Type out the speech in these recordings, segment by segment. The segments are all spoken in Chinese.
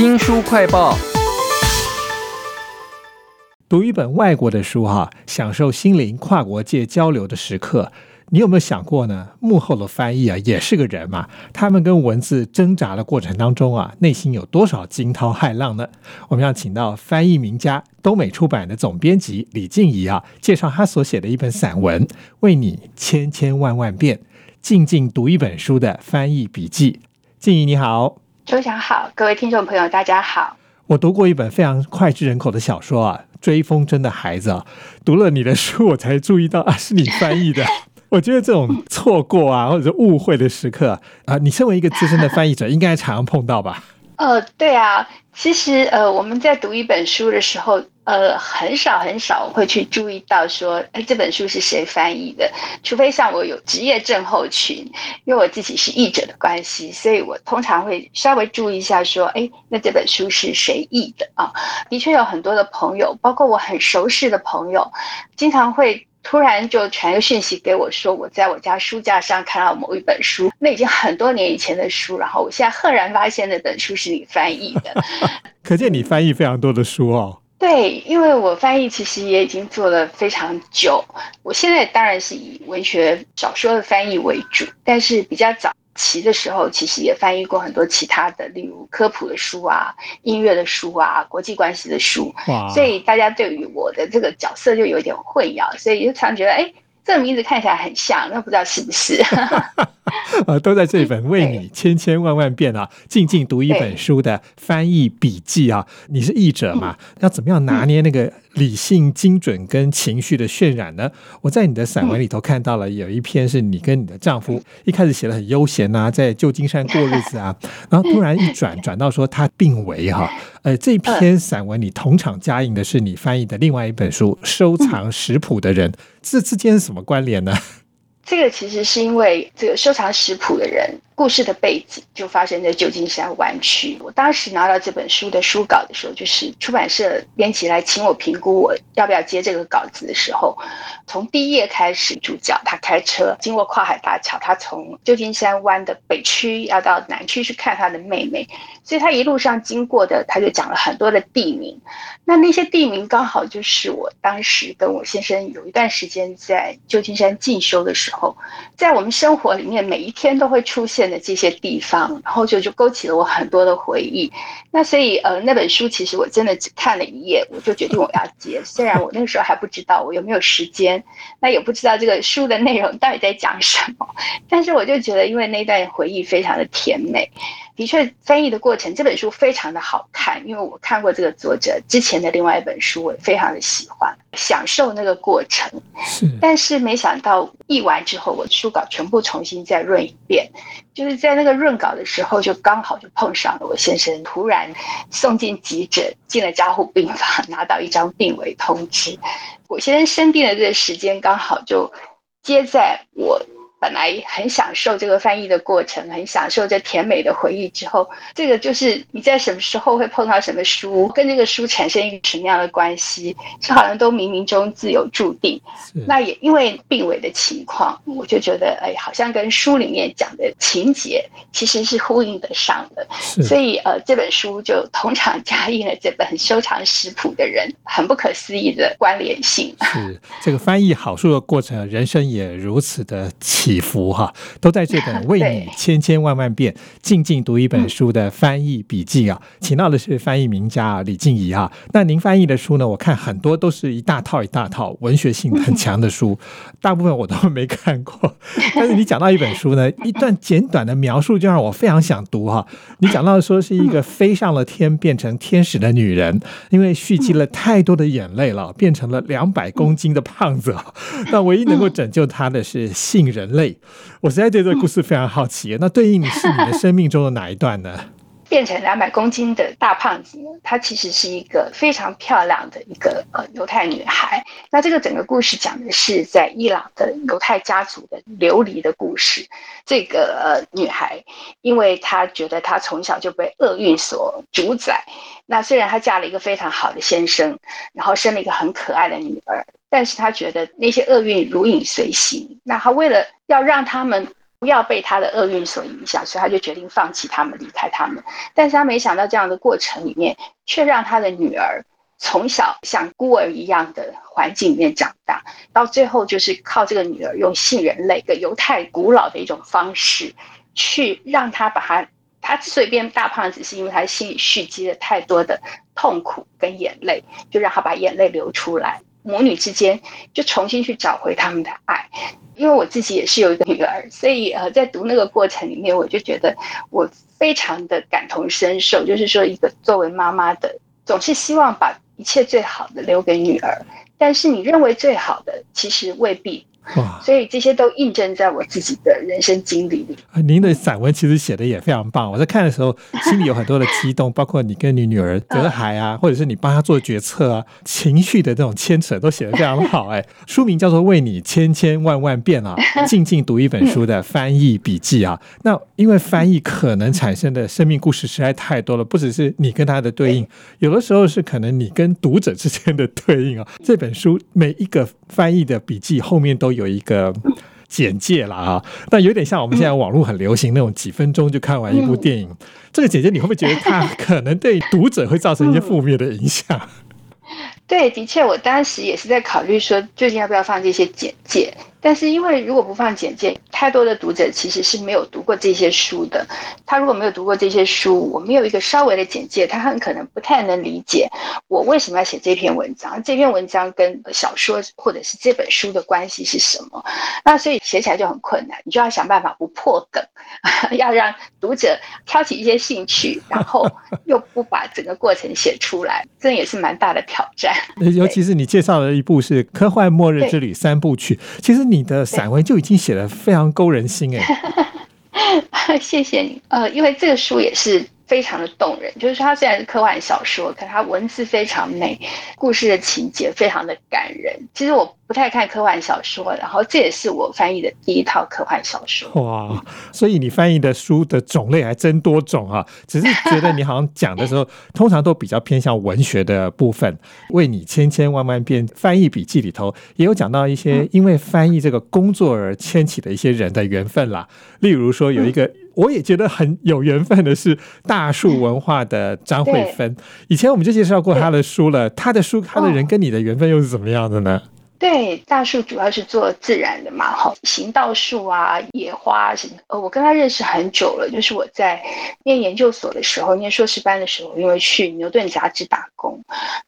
新书快报。读一本外国的书哈，享受心灵跨国界交流的时刻。你有没有想过呢？幕后的翻译啊，也是个人嘛。他们跟文字挣扎的过程当中啊，内心有多少惊涛骇浪呢？我们要请到翻译名家东美出版的总编辑李静怡啊，介绍他所写的一本散文《为你千千万万遍》，静静读一本书的翻译笔记。静怡你好，周翔好，各位听众朋友大家好。我读过一本非常脍炙人口的小说啊，《追风筝的孩子》啊，读了你的书，我才注意到啊，是你翻译的。我觉得这种错过啊，或者是误会的时刻啊，你身为一个资深的翻译者，应该常常碰到吧？呃，对啊，其实呃，我们在读一本书的时候，呃，很少很少会去注意到说，哎，这本书是谁翻译的？除非像我有职业症候群，因为我自己是译者的关系，所以我通常会稍微注意一下说，哎，那这本书是谁译的啊？的确有很多的朋友，包括我很熟识的朋友，经常会。突然就传个讯息给我，说我在我家书架上看到某一本书，那已经很多年以前的书，然后我现在赫然发现那本书是你翻译的，可见你翻译非常多的书哦。对，因为我翻译其实也已经做了非常久，我现在当然是以文学小说的翻译为主，但是比较早。期的时候，其实也翻译过很多其他的，例如科普的书啊、音乐的书啊、国际关系的书。所以大家对于我的这个角色就有点混淆，所以就常觉得，哎，这个名字看起来很像，那不知道是不是？呃，都在这本为你千千万万遍啊，静静读一本书的翻译笔记啊。你是译者嘛？要怎么样拿捏那个理性、精准跟情绪的渲染呢？我在你的散文里头看到了有一篇是你跟你的丈夫一开始写的很悠闲呐，在旧金山过日子啊，然后突然一转转到说他病危哈。呃，这篇散文里同场加映的是你翻译的另外一本书《收藏食谱的人》，这之间是什么关联呢？这个其实是因为这个收藏食谱的人。故事的背景就发生在旧金山湾区。我当时拿到这本书的书稿的时候，就是出版社编辑来请我评估我要不要接这个稿子的时候，从第一页开始，主角他开车经过跨海大桥，他从旧金山湾的北区要到南区去看他的妹妹，所以他一路上经过的，他就讲了很多的地名。那那些地名刚好就是我当时跟我先生有一段时间在旧金山进修的时候，在我们生活里面每一天都会出现。的这些地方，然后就就勾起了我很多的回忆。那所以呃，那本书其实我真的只看了一页，我就决定我要接。虽然我那个时候还不知道我有没有时间，那也不知道这个书的内容到底在讲什么，但是我就觉得，因为那段回忆非常的甜美。的确，翻译的过程这本书非常的好看，因为我看过这个作者之前的另外一本书，我非常的喜欢，享受那个过程。是，但是没想到译完之后，我书稿全部重新再润一遍，就是在那个润稿的时候，就刚好就碰上了我先生突然送进急诊，进了加护病房，拿到一张病危通知。我先生生病的这个时间刚好就接在我。本来很享受这个翻译的过程，很享受这甜美的回忆。之后，这个就是你在什么时候会碰到什么书，跟这个书产生一个什么样的关系，是好像都冥冥中自有注定。那也因为病危的情况，我就觉得，哎，好像跟书里面讲的情节其实是呼应得上的。所以，呃，这本书就同场加映了这本收藏食谱的人很不可思议的关联性。是这个翻译好书的过程，人生也如此的奇。起伏哈，都在这本 为你千千万万遍静静读一本书的翻译笔记啊，请到的是翻译名家李静怡哈。那您翻译的书呢？我看很多都是一大套一大套文学性很强的书，大部分我都没看过。但是你讲到一本书呢，一段简短的描述就让我非常想读哈。你讲到说是一个飞上了天变成天使的女人，因为蓄积了太多的眼泪了，变成了两百公斤的胖子。那唯一能够拯救她的是杏仁类。我实在对这个故事非常好奇。那对应是你的生命中的哪一段呢？变成两百公斤的大胖子？她其实是一个非常漂亮的一个呃犹太女孩。那这个整个故事讲的是在伊朗的犹太家族的流离的故事。这个呃女孩，因为她觉得她从小就被厄运所主宰。那虽然她嫁了一个非常好的先生，然后生了一个很可爱的女儿。但是她觉得那些厄运如影随形，那她为了要让他们不要被他的厄运所影响，所以他就决定放弃他们，离开他们。但是他没想到这样的过程里面，却让他的女儿从小像孤儿一样的环境里面长大，到最后就是靠这个女儿用信人类的犹太古老的一种方式，去让她把她她之所以变大胖子，是因为她心里蓄积了太多的痛苦跟眼泪，就让她把眼泪流出来。母女之间就重新去找回他们的爱，因为我自己也是有一个女儿，所以呃，在读那个过程里面，我就觉得我非常的感同身受。就是说，一个作为妈妈的，总是希望把一切最好的留给女儿，但是你认为最好的，其实未必。哇！所以这些都印证在我自己的人生经历里。您的散文其实写的也非常棒，我在看的时候心里有很多的激动，包括你跟你女儿隔海啊，或者是你帮她做决策啊，情绪的这种牵扯都写的非常好。哎，书名叫做《为你千千万万遍》啊，静静读一本书的翻译笔记啊。那因为翻译可能产生的生命故事实在太多了，不只是你跟他的对应，有的时候是可能你跟读者之间的对应啊。这本书每一个翻译的笔记后面都有。有一个简介了啊，但有点像我们现在网络很流行那种几分钟就看完一部电影。这个简介你会不会觉得它可能对读者会造成一些负面的影响？对，的确，我当时也是在考虑说，究竟要不要放这些简介。但是，因为如果不放简介，太多的读者其实是没有读过这些书的。他如果没有读过这些书，我没有一个稍微的简介，他很可能不太能理解我为什么要写这篇文章。这篇文章跟小说或者是这本书的关系是什么？那所以写起来就很困难。你就要想办法不破梗，要让读者挑起一些兴趣，然后 又不把整个过程写出来，这也是蛮大的挑战。尤其是你介绍的一部是《科幻末日之旅》三部曲，其实。你的散文就已经写的非常勾人心哎，谢谢你。呃，因为这个书也是非常的动人，就是说它虽然是科幻小说，可它文字非常美，故事的情节非常的感人。其实我。不太看科幻小说，然后这也是我翻译的第一套科幻小说。哇，所以你翻译的书的种类还真多种啊！只是觉得你好像讲的时候，通常都比较偏向文学的部分。为你千千万万遍翻译笔记里头，也有讲到一些因为翻译这个工作而牵起的一些人的缘分啦。例如说，有一个我也觉得很有缘分的是大树文化的张慧芬。以前我们就介绍过他的书了，他的书，他的人跟你的缘分又是怎么样的呢？对，大树主要是做自然的嘛，哈，行道树啊、野花什么。呃，我跟他认识很久了，就是我在念研究所的时候，念硕士班的时候，因为去牛顿杂志打工。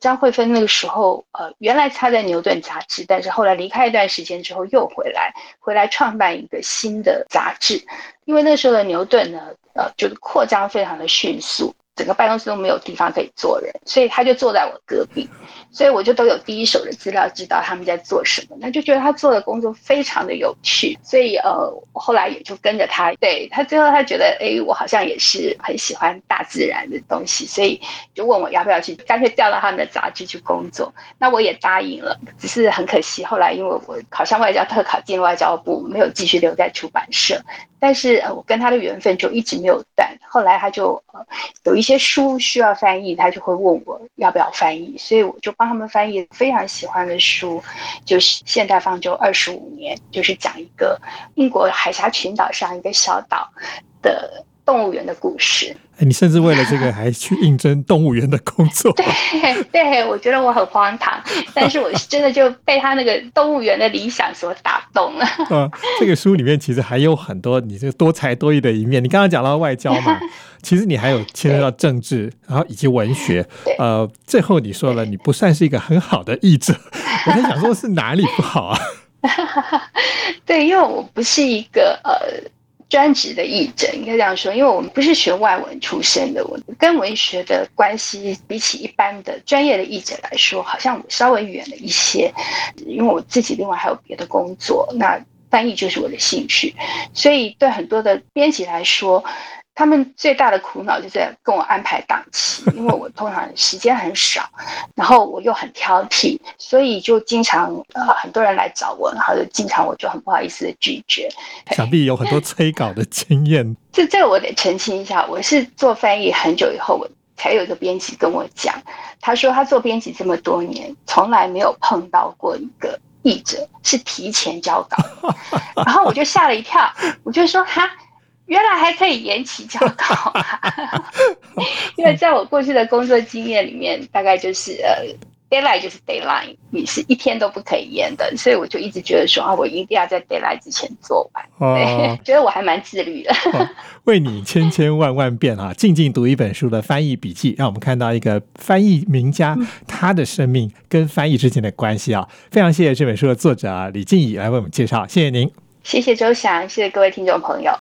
张惠芬那个时候，呃，原来他在牛顿杂志，但是后来离开一段时间之后又回来，回来创办一个新的杂志。因为那时候的牛顿呢，呃，就是扩张非常的迅速。整个办公室都没有地方可以坐人，所以他就坐在我隔壁，所以我就都有第一手的资料，知道他们在做什么。那就觉得他做的工作非常的有趣，所以呃，后来也就跟着他。对他最后他觉得，哎，我好像也是很喜欢大自然的东西，所以就问我要不要去，干脆调到他们的杂志去工作。那我也答应了，只是很可惜，后来因为我考上外交特考进外交部，没有继续留在出版社。但是呃，我跟他的缘分就一直没有断。后来他就呃有一些书需要翻译，他就会问我要不要翻译，所以我就帮他们翻译非常喜欢的书，就是《现代方舟二十五年》，就是讲一个英国海峡群岛上一个小岛的。动物园的故事，哎，你甚至为了这个还去应征动物园的工作。对，对我觉得我很荒唐，但是我真的就被他那个动物园的理想所打动了。嗯，这个书里面其实还有很多你这个多才多艺的一面。你刚刚讲到外交嘛，其实你还有牵涉到政治，然后以及文学。呃，最后你说了你不算是一个很好的译者，我在想说是哪里不好啊？对，因为我不是一个呃。专职的译者应该这样说，因为我们不是学外文出身的，我跟文学的关系比起一般的专业的译者来说，好像稍微远了一些。因为我自己另外还有别的工作，那翻译就是我的兴趣，所以对很多的编辑来说。他们最大的苦恼就在跟我安排档期，因为我通常时间很少，然后我又很挑剔，所以就经常呃很多人来找我，然后就经常我就很不好意思的拒绝。想必有很多催稿的经验。这这个我得澄清一下，我是做翻译很久以后，我才有一个编辑跟我讲，他说他做编辑这么多年，从来没有碰到过一个。译者是提前交稿，然后我就吓了一跳，我就说哈。原来还可以延期交稿，啊 因为在我过去的工作经验里面，大概就是呃，deadline 就是 deadline，你是一天都不可以延的，所以我就一直觉得说啊，我一定要在 deadline 之前做完。哦，觉得我还蛮自律的。为你千千万万遍啊，静静读一本书的翻译笔记，让我们看到一个翻译名家他的生命跟翻译之间的关系啊！非常谢谢这本书的作者啊李静怡来为我们介绍，谢谢您，谢谢周翔，谢谢各位听众朋友。